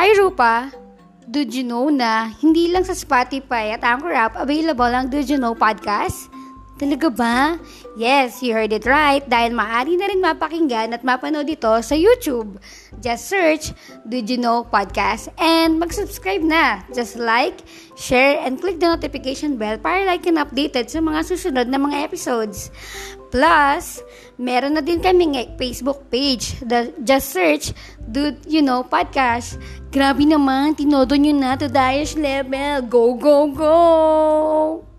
Hi Rupa! Did you know na hindi lang sa Spotify at Anchor app available ang Did You Know podcast? Talaga ba? Yes, you heard it right dahil maaari na rin mapakinggan at mapanood ito sa YouTube. Just search Did You Know Podcast and mag-subscribe na. Just like, share, and click the notification bell para like and updated sa mga susunod na mga episodes. Plus, meron na din kaming Facebook page. Just search Did You Know Podcast. Grabe naman, tinodo nyo na to highest level. Go, go, go!